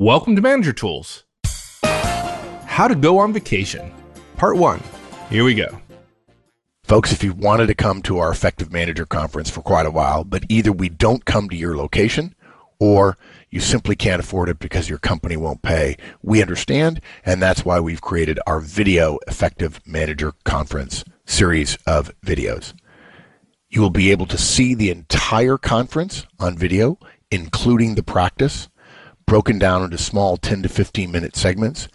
Welcome to Manager Tools. How to go on vacation, part one. Here we go. Folks, if you wanted to come to our Effective Manager Conference for quite a while, but either we don't come to your location or you simply can't afford it because your company won't pay, we understand, and that's why we've created our Video Effective Manager Conference series of videos. You will be able to see the entire conference on video, including the practice broken down into small 10 to 15 minute segments.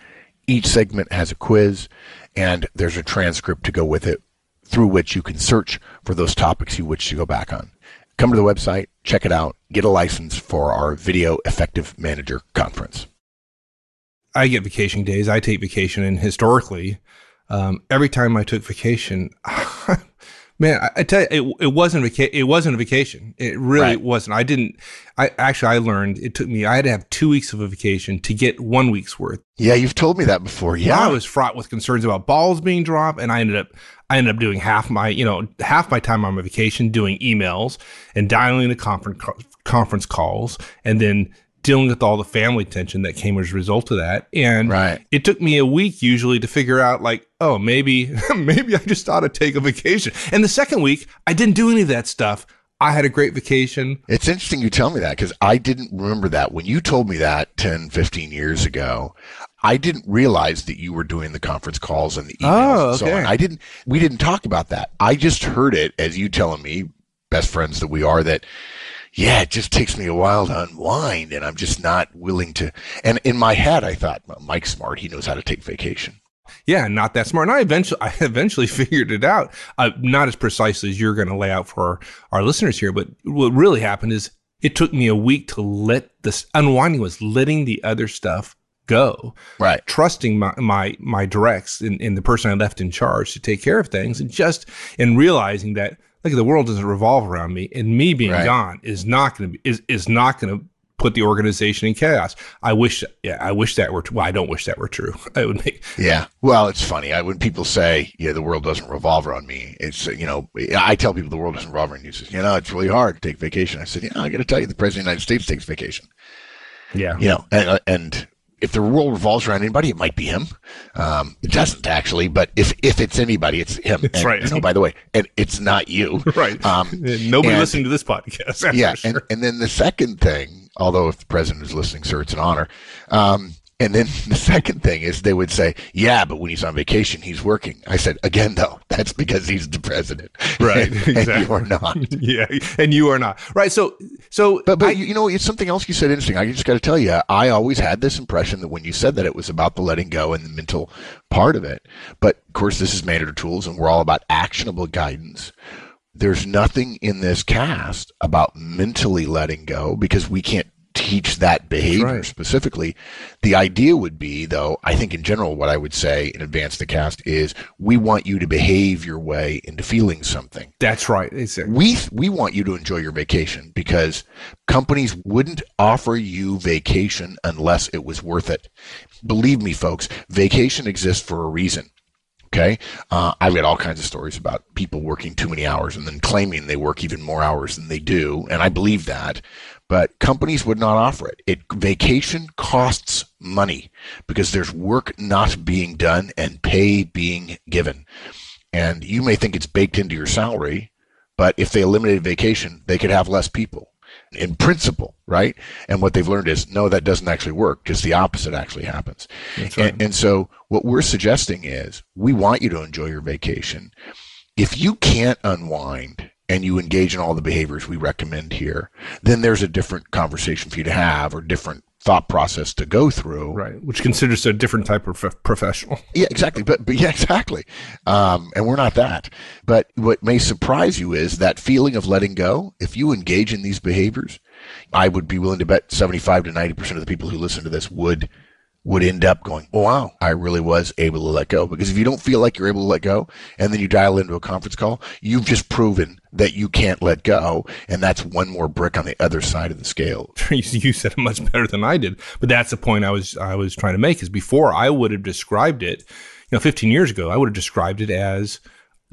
Each segment has a quiz and there's a transcript to go with it through which you can search for those topics you wish to go back on. Come to the website, check it out, get a license for our Video Effective Manager Conference. I get vacation days. I take vacation, and historically, um, every time I took vacation, Man, I, I, tell you, it, it wasn't vaca- it wasn't a vacation. It really right. wasn't. I didn't. I actually I learned it took me. I had to have two weeks of a vacation to get one week's worth. Yeah, you've told me that before. Yeah, I was fraught with concerns about balls being dropped, and I ended up I ended up doing half my you know half my time on my vacation doing emails and dialing the conference conference calls, and then dealing with all the family tension that came as a result of that. And right. it took me a week usually to figure out like, oh, maybe, maybe I just ought to take a vacation. And the second week, I didn't do any of that stuff. I had a great vacation. It's interesting you tell me that because I didn't remember that. When you told me that 10, 15 years ago, I didn't realize that you were doing the conference calls and the oh, emails oh, and so on. I didn't, we didn't talk about that. I just heard it as you telling me, best friends that we are, that yeah, it just takes me a while to unwind and I'm just not willing to. And in my head, I thought, well, Mike's smart. He knows how to take vacation. Yeah, not that smart. And I eventually, I eventually figured it out. Uh, not as precisely as you're going to lay out for our, our listeners here, but what really happened is it took me a week to let this unwinding was letting the other stuff go. Right. Trusting my, my, my directs and, and the person I left in charge to take care of things and just, and realizing that like the world doesn't revolve around me and me being right. gone is not going to be is, is not going to put the organization in chaos. I wish, yeah, I wish that were. True. Well, I don't wish that were true. I would make. Yeah. Well, it's funny. I, when people say, "Yeah, the world doesn't revolve around me," it's you know, I tell people the world doesn't revolve around you. Says, you know, it's really hard to take vacation. I said, yeah, I got to tell you, the president of the United States takes vacation. Yeah. You know, and, uh, and if the world revolves around anybody, it might be him. Um, it doesn't actually, but if if it's anybody, it's him. That's and, right. You know, by the way, and it's not you. Right. Um, Nobody and, listening to this podcast. Yeah. Sure. And, and then the second thing, although if the president is listening, sir, it's an honor. Um, and then the second thing is they would say, yeah, but when he's on vacation, he's working. I said, again, though, that's because he's the president. Right. and, exactly. and you are not. yeah. And you are not. Right. So, so, but, but I, you know, it's something else you said interesting. I just got to tell you, I always had this impression that when you said that it was about the letting go and the mental part of it. But of course, this is Manager Tools and we're all about actionable guidance there's nothing in this cast about mentally letting go because we can't teach that behavior right. specifically. The idea would be, though, I think in general, what I would say in Advance the Cast is we want you to behave your way into feeling something. That's right. Exactly. We, we want you to enjoy your vacation because companies wouldn't offer you vacation unless it was worth it. Believe me, folks, vacation exists for a reason. Okay. Uh, I've got all kinds of stories about people working too many hours and then claiming they work even more hours than they do. And I believe that but companies would not offer it. It vacation costs money because there's work not being done and pay being given. And you may think it's baked into your salary, but if they eliminated vacation, they could have less people in principle, right? And what they've learned is no, that doesn't actually work. Just the opposite actually happens. Right. And, and so what we're suggesting is we want you to enjoy your vacation. If you can't unwind and you engage in all the behaviors we recommend here, then there's a different conversation for you to have or different thought process to go through. Right. Which considers a different type of professional. Yeah, exactly. But, but yeah, exactly. Um, and we're not that. But what may surprise you is that feeling of letting go. If you engage in these behaviors, I would be willing to bet 75 to 90% of the people who listen to this would would end up going, oh, wow, I really was able to let go. Because if you don't feel like you're able to let go and then you dial into a conference call, you've just proven that you can't let go. And that's one more brick on the other side of the scale. you said it much better than I did. But that's the point I was, I was trying to make is before I would have described it, you know, 15 years ago, I would have described it as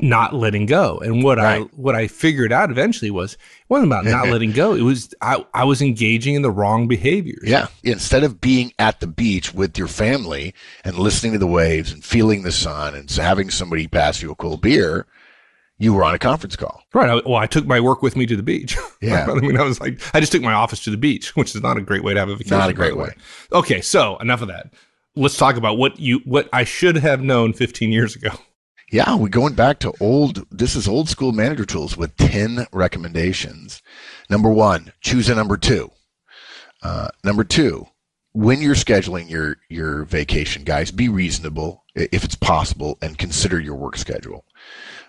not letting go. And what right. I what I figured out eventually was it wasn't about not letting go. It was I, I was engaging in the wrong behaviors. Yeah. Instead of being at the beach with your family and listening to the waves and feeling the sun and having somebody pass you a cool beer, you were on a conference call. Right. I, well, I took my work with me to the beach. Yeah. I mean, I was like, I just took my office to the beach, which is not a great way to have a vacation. Not a great way. way. Okay. So enough of that. Let's talk about what you, what I should have known 15 years ago. Yeah. We're going back to old, this is old school manager tools with 10 recommendations. Number one, choose a number two. Uh, number two, when you're scheduling your, your vacation, guys, be reasonable if it's possible and consider your work schedule.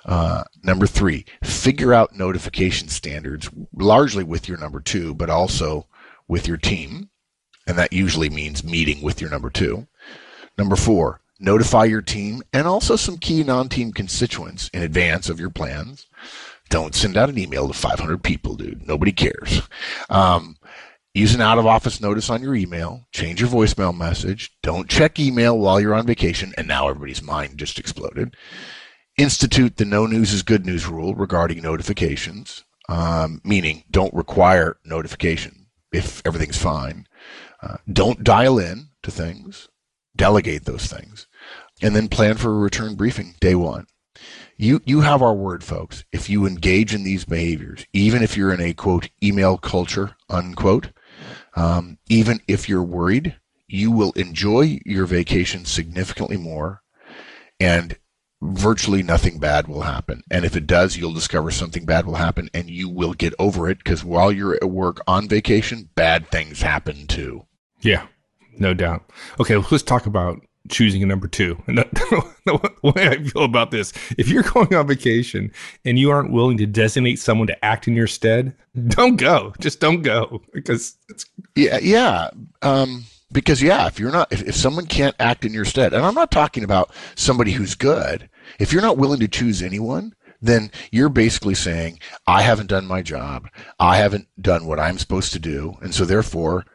Uh, number three, figure out notification standards, largely with your number two, but also with your team. And that usually means meeting with your number two. Number four, notify your team and also some key non-team constituents in advance of your plans. Don't send out an email to 500 people, dude. Nobody cares. Um, use an out of office notice on your email. Change your voicemail message. Don't check email while you're on vacation. And now everybody's mind just exploded institute the no news is good news rule regarding notifications, um, meaning don't require notification if everything's fine. Uh, don't dial in to things, delegate those things, and then plan for a return briefing day one. You, you have our word, folks. If you engage in these behaviors, even if you're in a quote email culture, unquote, um, even if you're worried, you will enjoy your vacation significantly more and virtually nothing bad will happen. And if it does, you'll discover something bad will happen and you will get over it because while you're at work on vacation, bad things happen too. Yeah, no doubt. Okay, let's talk about choosing a number two. And the, way I feel about this, if you're going on vacation and you aren't willing to designate someone to act in your stead, don't go. Just don't go because it's. Yeah, yeah. Um, because yeah, if you're not, if, if someone can't act in your stead, and I'm not talking about somebody who's good, if you're not willing to choose anyone, then you're basically saying, I haven't done my job. I haven't done what I'm supposed to do. And so therefore,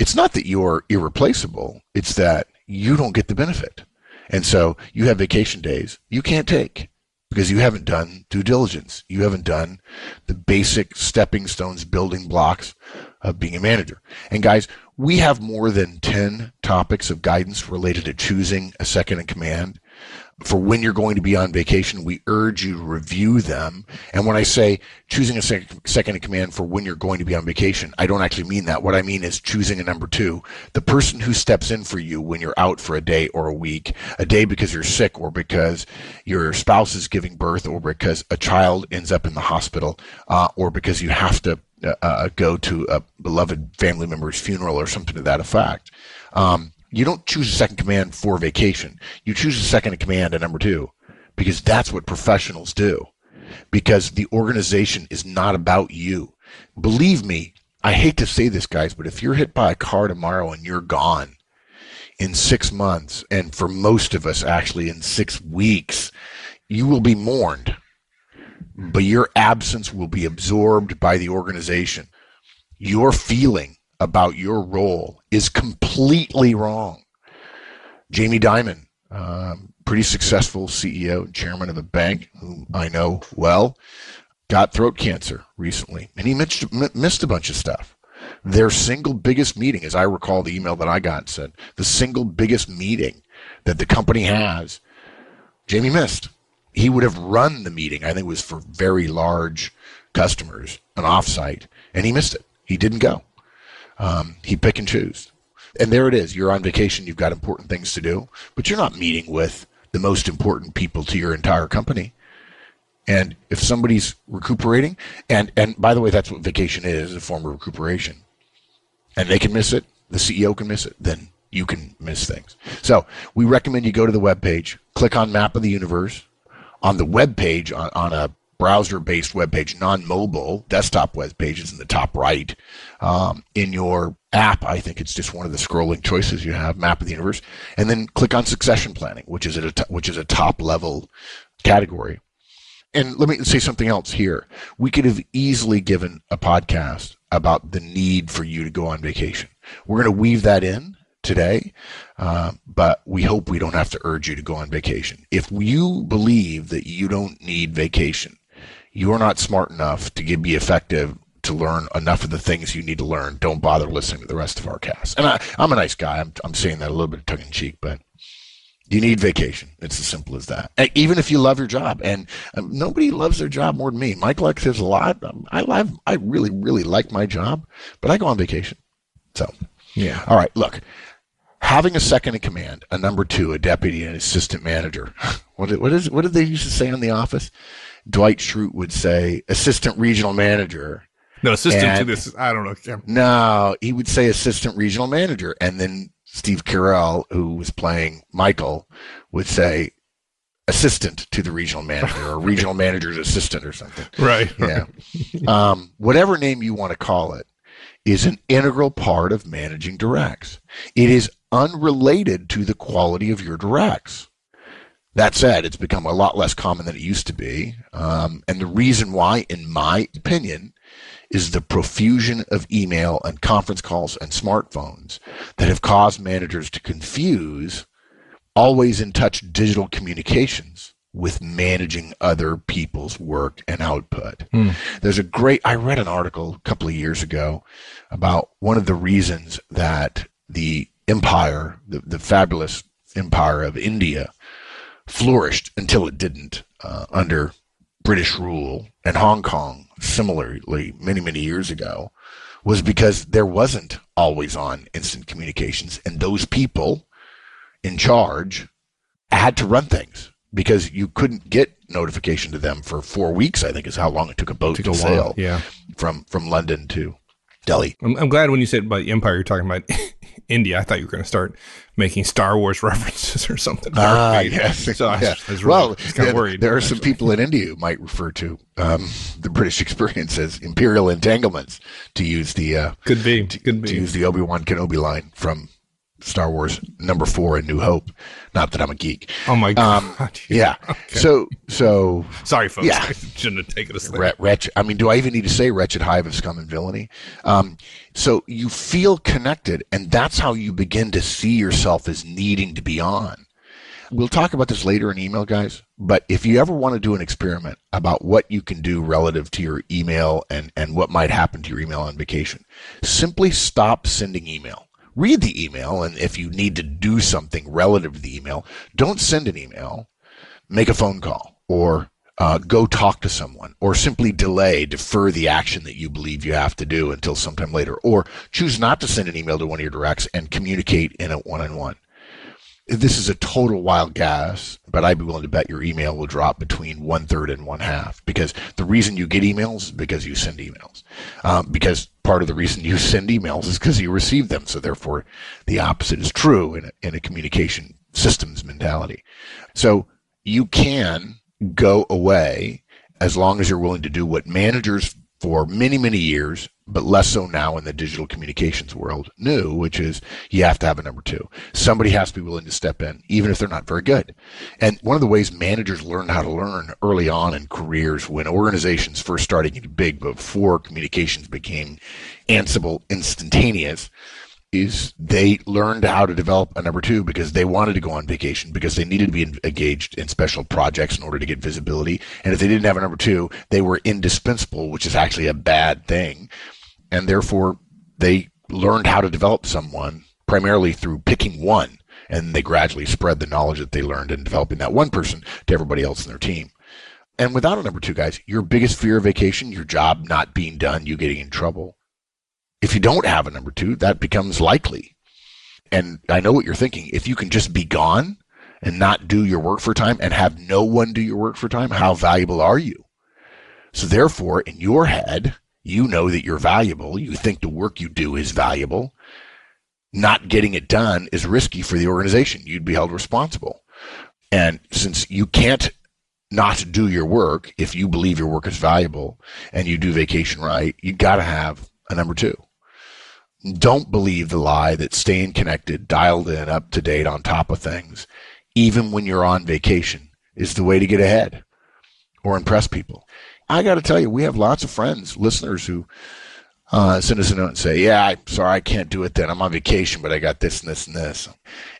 it's not that you're irreplaceable. It's that you don't get the benefit. And so you have vacation days you can't take because you haven't done due diligence. You haven't done the basic stepping stones, building blocks of being a manager. And guys, we have more than 10 topics of guidance related to choosing a second in command for when you're going to be on vacation. We urge you to review them. And when I say choosing a sec- second in command for when you're going to be on vacation, I don't actually mean that. What I mean is choosing a number two, the person who steps in for you when you're out for a day or a week, a day because you're sick or because your spouse is giving birth or because a child ends up in the hospital uh, or because you have to uh, uh go to a beloved family member's funeral or something to that effect. Um, you don't choose a second command for vacation. You choose a second command at number two because that's what professionals do. Because the organization is not about you. Believe me, I hate to say this, guys, but if you're hit by a car tomorrow and you're gone in six months, and for most of us, actually, in six weeks, you will be mourned. But your absence will be absorbed by the organization. Your feeling about your role is completely wrong. Jamie Dimon, um, pretty successful CEO and chairman of a bank whom I know well, got throat cancer recently, and he missed, missed a bunch of stuff. Their single biggest meeting, as I recall the email that I got, said the single biggest meeting that the company has, Jamie missed. He would have run the meeting. I think it was for very large customers, an offsite, and he missed it. He didn't go. Um, he pick and choose. And there it is. You're on vacation. You've got important things to do, but you're not meeting with the most important people to your entire company. And if somebody's recuperating, and, and by the way, that's what vacation is, a form of recuperation, and they can miss it, the CEO can miss it, then you can miss things. So we recommend you go to the web page, click on Map of the Universe. On the web page, on, on a browser-based web page, non-mobile desktop web pages in the top right. Um, in your app, I think it's just one of the scrolling choices you have, Map of the Universe, and then click on Succession Planning, which is a which is a top level category. And let me say something else here. We could have easily given a podcast about the need for you to go on vacation. We're going to weave that in today, uh, but we hope we don't have to urge you to go on vacation. If you believe that you don't need vacation, you're not smart enough to be effective to learn enough of the things you need to learn. Don't bother listening to the rest of our cast. And I, I'm a nice guy. I'm, I'm saying that a little bit tongue in cheek, but you need vacation. It's as simple as that. And even if you love your job, and um, nobody loves their job more than me. Mike likes his a lot. Um, I love, I really, really like my job, but I go on vacation. So, Yeah. all right, look. Having a second in command, a number two, a deputy, and an assistant manager. What, what is what did they used to say in the office? Dwight Schrute would say assistant regional manager. No, assistant to this. I don't know. No, he would say assistant regional manager. And then Steve Carell, who was playing Michael, would say assistant to the regional manager or regional manager's assistant or something. Right. Yeah. um, whatever name you want to call it is an integral part of managing directs. It is unrelated to the quality of your directs. That said, it's become a lot less common than it used to be. Um, and the reason why, in my opinion, is the profusion of email and conference calls and smartphones that have caused managers to confuse always in touch digital communications with managing other people's work and output. There's a great, I read an article a couple of years ago about one of the reasons that the empire, the, the fabulous empire of India, flourished until it didn't uh, under British rule, and Hong Kong similarly many, many years ago, was because there wasn't always on instant communications, and those people in charge had to run things because you couldn't get notification to them for four weeks. I think is how long it took a boat Took to a sail while. Yeah. from from London to Delhi. I'm, I'm glad when you said about the empire, you're talking about India. I thought you were going to start making Star Wars references or something. Ah, yes. So I, Yeah. I was really, well, I was kind there, of worried. there are some people in India who might refer to um, the British experience as imperial entanglements, to use the uh, Could be. Could to use the Obi Wan Kenobi line from Star Wars number four in New Hope. Not that I'm a geek. Oh my god. Um, yeah. So so Sorry, folks. Yeah. I shouldn't have taken us there. I mean, do I even need to say wretched hive of scum and villainy? Um, so you feel connected, and that's how you begin to see yourself as needing to be on. We'll talk about this later in email, guys. But if you ever want to do an experiment about what you can do relative to your email and, and what might happen to your email on vacation, simply stop sending email. Read the email, and if you need to do something relative to the email, don't send an email make a phone call or uh, go talk to someone or simply delay, defer the action that you believe you have to do until sometime later or choose not to send an email to one of your directs and communicate in a one-on-one. This is a total wild guess, but I'd be willing to bet your email will drop between one third and one half because the reason you get emails is because you send emails. Um, because part of the reason you send emails is because you receive them. So therefore, the opposite is true in a, in a communication systems mentality. So you can go away as long as you're willing to do what managers for many, many years, but less so now in the digital communications world, knew, which is you have to have a number two. Somebody has to be willing to step in, even if they're not very good. And one of the ways managers learn how to learn early on in careers when organizations first started getting big before communications became Ansible instantaneous is they learned how to develop a number two because they wanted to go on vacation because they needed to be engaged in special projects in order to get visibility. And if they didn't have a number two, they were indispensable, which is actually a bad thing. And therefore, they learned how to develop someone primarily through picking one. And they gradually spread the knowledge that they learned in developing that one person to everybody else in their team. And without a number two, guys, your biggest fear of vacation, your job not being done, you getting in trouble, if you don't have a number two, that becomes likely. And I know what you're thinking. If you can just be gone and not do your work for time and have no one do your work for time, how valuable are you? So therefore, in your head, you know that you're valuable. You think the work you do is valuable. Not getting it done is risky for the organization. You'd be held responsible. And since you can't not do your work if you believe your work is valuable and you do vacation right, you've got to have a number two don't believe the lie that staying connected, dialed in, up to date, on top of things, even when you're on vacation, is the way to get ahead or impress people. I got to tell you, we have lots of friends, listeners who uh, send us a note and say, "Yeah, I'm sorry, I can't do it. Then I'm on vacation, but I got this and this and this,"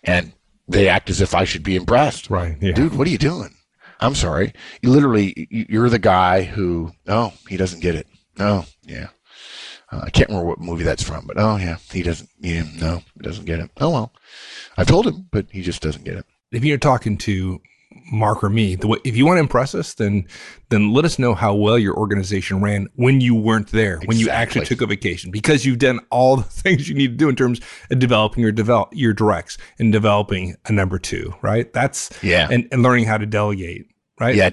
and they act as if I should be impressed. Right, yeah. dude, what are you doing? I'm sorry. You literally, you're the guy who, oh, he doesn't get it. No, yeah. Uh, I can't remember what movie that's from, but oh yeah, he doesn't. Yeah, no, he doesn't get it. Oh well, I've told him, but he just doesn't get it. If you're talking to Mark or me, the way, if you want to impress us, then then let us know how well your organization ran when you weren't there, when you actually took a vacation, because you've done all the things you need to do in terms of developing your develop your directs and developing a number two, right? That's Yeah. and, and learning how to delegate, right? Yeah,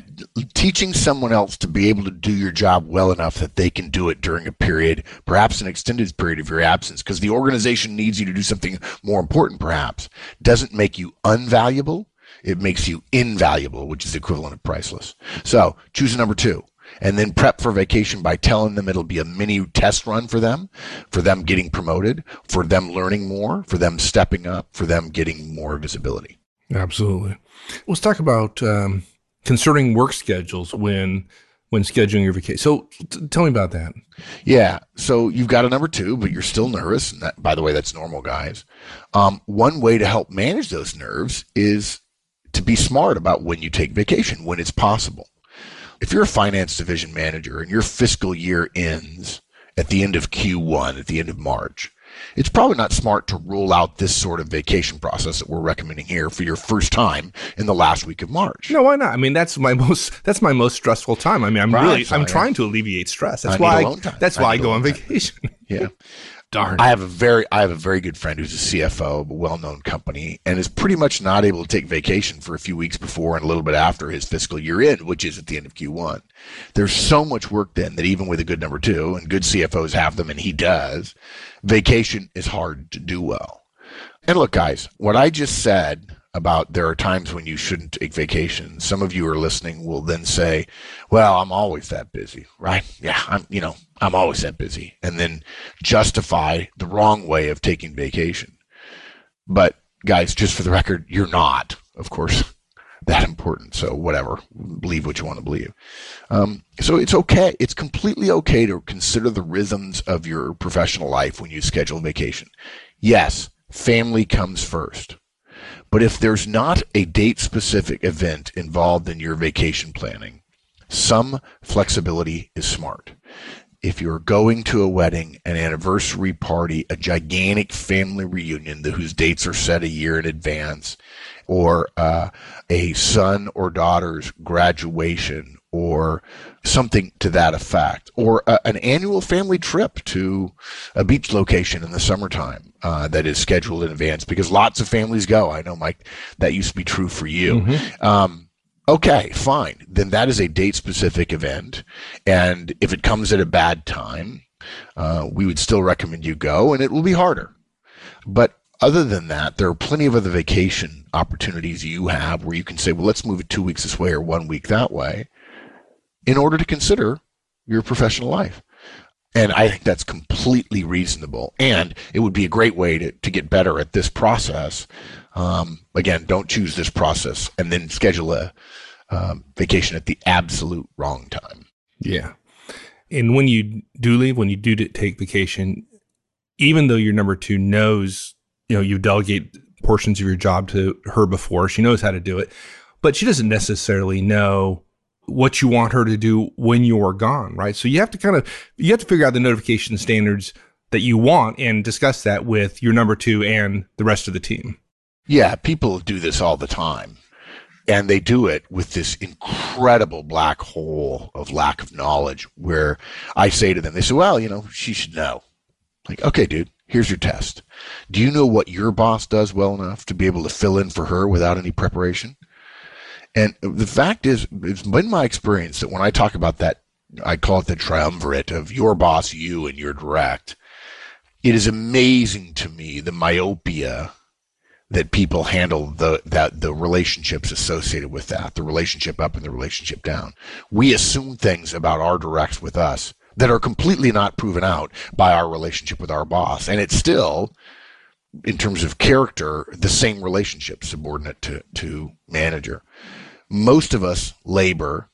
teaching someone else to be able to do your job well enough that they can do it during a period, perhaps an extended period of your absence, because the organization needs you to do something more important, perhaps, doesn't make you unvaluable. It makes you invaluable, which is the equivalent of priceless. So choose a number two. And then prep for vacation by telling them it'll be a mini test run for them, for them getting promoted, for them learning more, for them stepping up, for them getting more visibility. Absolutely. Let's talk about um, concerning work schedules when when scheduling your vacation. So t- tell me about that. Yeah. So you've got a number two, but you're still nervous. And that, by the way, that's normal, guys. Um, one way to help manage those nerves is to be smart about when you take vacation, when it's possible. If you're a finance division manager and your fiscal year ends at the end of Q1, at the end of March, it's probably not smart to rule out this sort of vacation process that we're recommending here for your first time in the last week of March. No, why not? I mean, that's my most that's my most stressful time. I mean, I'm Right, really so, I'm yeah. trying to alleviate stress. That's I why time. that's I why I go on vacation. Yeah. Darn. I have a very I have a very good friend who's a CFO of a well-known company and is pretty much not able to take vacation for a few weeks before and a little bit after his fiscal year end, which is at the end of Q1. There's so much work then that even with a good number two and good CFOs have them and he does, vacation is hard to do well. And look, guys, what I just said about there are times when you shouldn't take vacation. Some of you are listening will then say, well, I'm always that busy, right? Yeah, I'm, you know, I'm always that busy. And then justify the wrong way of taking vacation. But guys, just for the record, you're not, of course, that important. So whatever, believe what you want to believe. Um, so it's okay. It's completely okay to consider the rhythms of your professional life when you schedule vacation. Yes, family comes first. But if there's not a date specific event involved in your vacation planning, some flexibility is smart. If you're going to a wedding, an anniversary party, a gigantic family reunion whose dates are set a year in advance, or uh, a son or daughter's graduation, or something to that effect, or a, an annual family trip to a beach location in the summertime uh, that is scheduled in advance because lots of families go. I know, Mike, that used to be true for you. Um, okay, fine. Then that is a date specific event. And if it comes at a bad time, uh, we would still recommend you go and it will be harder. But other than that, there are plenty of other vacation opportunities you have where you can say, well, let's move it two weeks this way or one week that way in order to consider your professional life. And I think that's completely reasonable. And it would be a great way to, to get better at this process. Um, again, don't choose this process and then schedule a um, vacation at the absolute wrong time. Yeah. And when you do leave, when you do take vacation, even though your number two knows, you know, you delegate portions of your job to her before, she knows how to do it, but she doesn't necessarily know what you want her to do when you're gone, right? So you have to kind of you have to figure out the notification standards that you want and discuss that with your number two and the rest of the team. Yeah, people do this all the time. And they do it with this incredible black hole of lack of knowledge where I say to them, they say, well, you know, she should know. Like, okay, dude, here's your test. Do you know what your boss does well enough to be able to fill in for her without any preparation? And the fact is, it's been my experience that when I talk about that, I call it the triumvirate of your boss, you, and your direct. It is amazing to me the myopia that people handle the that the relationships associated with that, the relationship up and the relationship down. We assume things about our directs with us that are completely not proven out by our relationship with our boss, and it's still, in terms of character, the same relationship, subordinate to to manager. Most of us labor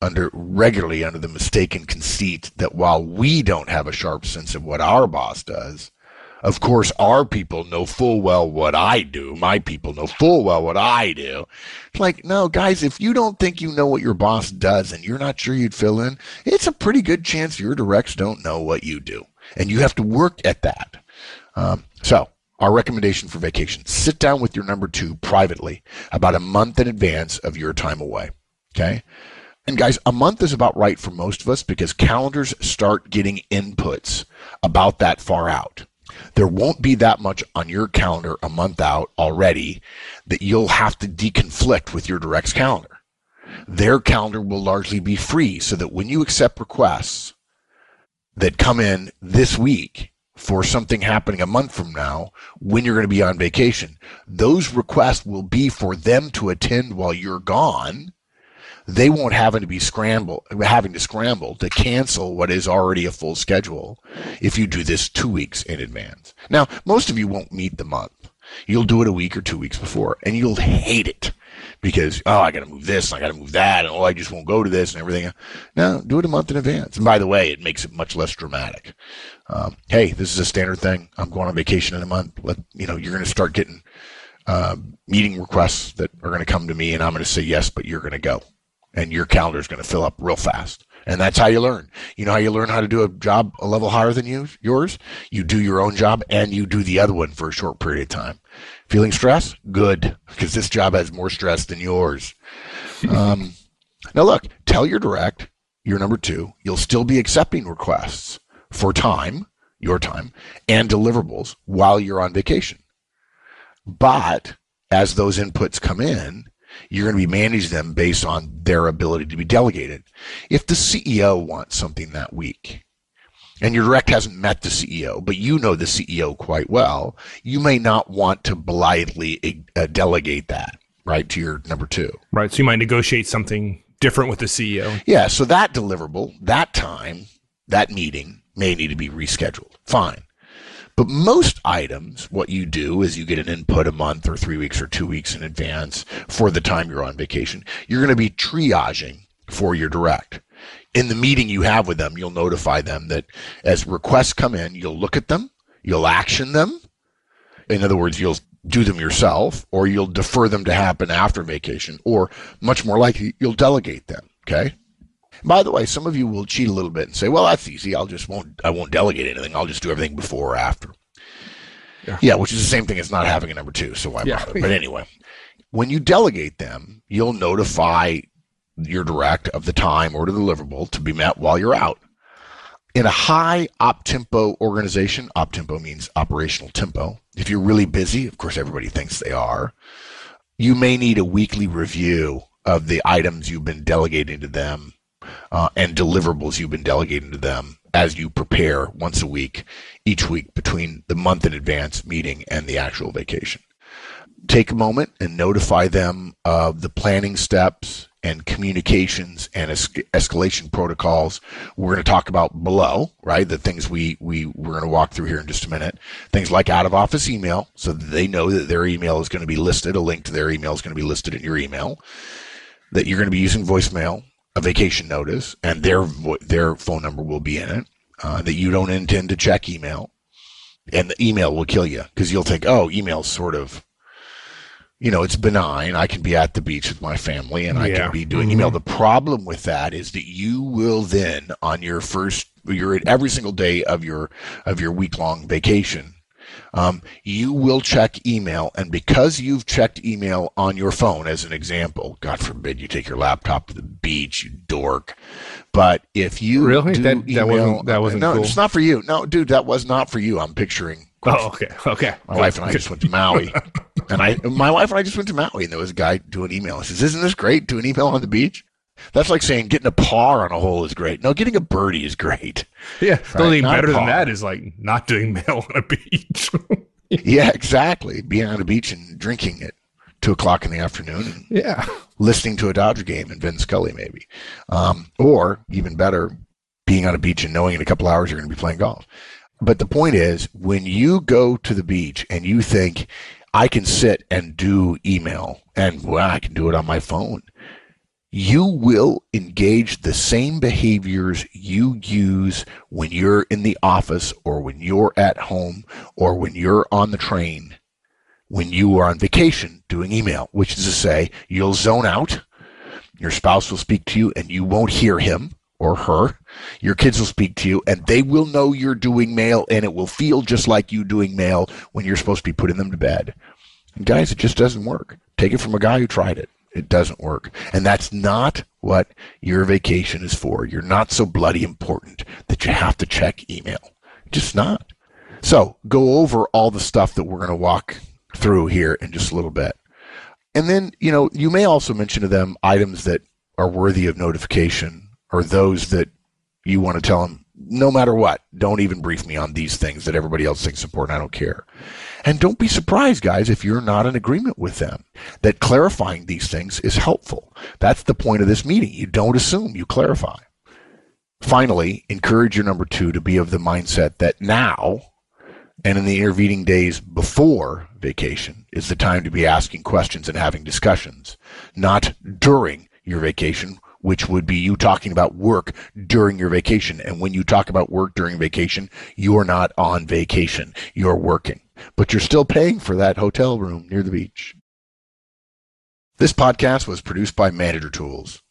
under regularly under the mistaken conceit that while we don't have a sharp sense of what our boss does, of course, our people know full well what I do. My people know full well what I do. It's like, no, guys, if you don't think you know what your boss does and you're not sure you'd fill in, it's a pretty good chance your directs don't know what you do. And you have to work at that. Um, so, our recommendation for vacation sit down with your number two privately about a month in advance of your time away. Okay. And guys, a month is about right for most of us because calendars start getting inputs about that far out. There won't be that much on your calendar a month out already that you'll have to deconflict with your direct's calendar. Their calendar will largely be free so that when you accept requests that come in this week for something happening a month from now when you're going to be on vacation, those requests will be for them to attend while you're gone they won't having to be scramble having to scramble to cancel what is already a full schedule if you do this two weeks in advance. Now, most of you won't meet the month. You'll do it a week or two weeks before, and you'll hate it because oh, I got to move this, and I got to move that, and oh, I just won't go to this and everything. No, do it a month in advance. And by the way, it makes it much less dramatic. Um, hey, this is a standard thing. I'm going on vacation in a month. Let you know you're going to start getting uh, meeting requests that are going to come to me, and I'm going to say yes, but you're going to go and your calendar is going to fill up real fast. And that's how you learn. You know how you learn how to do a job a level higher than you, yours? You do your own job and you do the other one for a short period of time. Feeling stress? Good, because this job has more stress than yours. um, now look, tell your direct, your number two, you'll still be accepting requests for time, your time, and deliverables while you're on vacation. But as those inputs come in, you're going to be managing them based on their ability to be delegated. If the CEO wants something that week, and your direct hasn't met the CEO, but you know the CEO quite well, you may not want to blithely uh, delegate that, right, to your number two. Right. So you might negotiate something different with the CEO. Yeah. So that deliverable, that time, that meeting may need to be rescheduled. Fine. But most items, what you do is you get an input a month or three weeks or two weeks in advance for the time you're on vacation. You're going to be triaging for your direct. In the meeting you have with them, you'll notify them that as requests come in, you'll look at them, you'll action them. In other words, you'll do them yourself or you'll defer them to happen after vacation or much more likely you'll delegate them. Okay. By the way, some of you will cheat a little bit and say, "Well, that's easy. I'll just won't I won't delegate anything. I'll just do everything before or after." Yeah, yeah which is the same thing as not having a number two. So why yeah. bother? But anyway, when you delegate them, you'll notify your direct of the time or the deliverable to be met while you're out. In a high op tempo organization, op tempo means operational tempo. If you're really busy, of course, everybody thinks they are. You may need a weekly review of the items you've been delegating to them uh, and deliverables you've been delegating to them as you prepare once a week, each week between the month in advance meeting and the actual vacation. Take a moment and notify them of the planning steps and communications and es- escalation protocols we're going to talk about below, right? The things we, we, we're going to walk through here in just a minute. Things like out of office email, so they know that their email is going to be listed. A link to their email is going to be listed in your email. That you're going to be using voicemail a vacation notice, and their their phone number will be in it. Uh, that you don't intend to check email, and the email will kill you because you'll think, oh, email's sort of, you know, it's benign. I can be at the beach with my family, and I can be doing mm-hmm. email. The problem with that is that you will then on your first, you're every single day of your of your week long vacation um, you will check email. And because you've checked email on your phone, as an example, God forbid you take your laptop to the beach, you dork. But if you really that, email, that wasn't that wasn't no, cool. it's not for you. No, dude, that was not for you. I'm picturing. Oh, okay, okay. My Good. wife and I just went to Maui, and I, my wife and I just went to Maui, and there was a guy doing email. He says, "Isn't this great? Doing email on the beach." That's like saying getting a par on a hole is great. No, getting a birdie is great. Yeah, the only thing better than that is like not doing mail on a beach. yeah, exactly. Being on a beach and drinking at two o'clock in the afternoon. yeah, listening to a Dodger game and Vin Scully maybe, um, or even better, being on a beach and knowing in a couple hours you're going to be playing golf. But the point is, when you go to the beach and you think I can sit and do email and well, I can do it on my phone you will engage the same behaviors you use when you're in the office or when you're at home or when you're on the train when you are on vacation doing email, which is to say you'll zone out. Your spouse will speak to you and you won't hear him or her. Your kids will speak to you and they will know you're doing mail and it will feel just like you doing mail when you're supposed to be putting them to bed. And guys, it just doesn't work. Take it from a guy who tried it. It doesn't work. And that's not what your vacation is for. You're not so bloody important that you have to check email. Just not. So go over all the stuff that we're going to walk through here in just a little bit. And then, you know, you may also mention to them items that are worthy of notification or those that you want to tell them, no matter what, don't even brief me on these things that everybody else thinks important. I don't care. And don't be surprised, guys, if you're not in agreement with them, that clarifying these things is helpful. That's the point of this meeting. You don't assume, you clarify. Finally, encourage your number two to be of the mindset that now and in the intervening days before vacation is the time to be asking questions and having discussions, not during your vacation, which would be you talking about work during your vacation. And when you talk about work during vacation, you're not on vacation. You're working, but you're still paying for that hotel room near the beach. This podcast was produced by Manager Tools.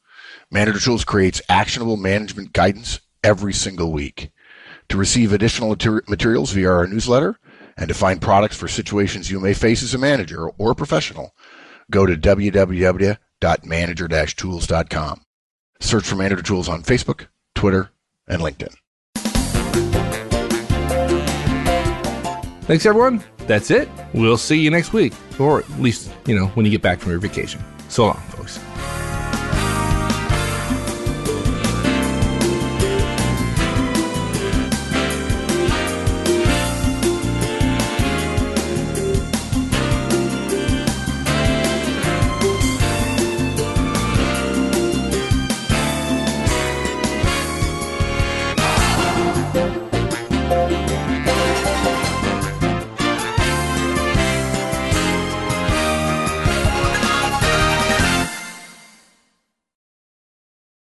Manager Tools creates actionable management guidance every single week. To receive additional materials via our newsletter and to find products for situations you may face as a manager or professional, go to www.manager-tools.com. Search for Manager Tools on Facebook, Twitter, and LinkedIn. Thanks, everyone. That's it. We'll see you next week, or at least, you know, when you get back from your vacation. So long, folks.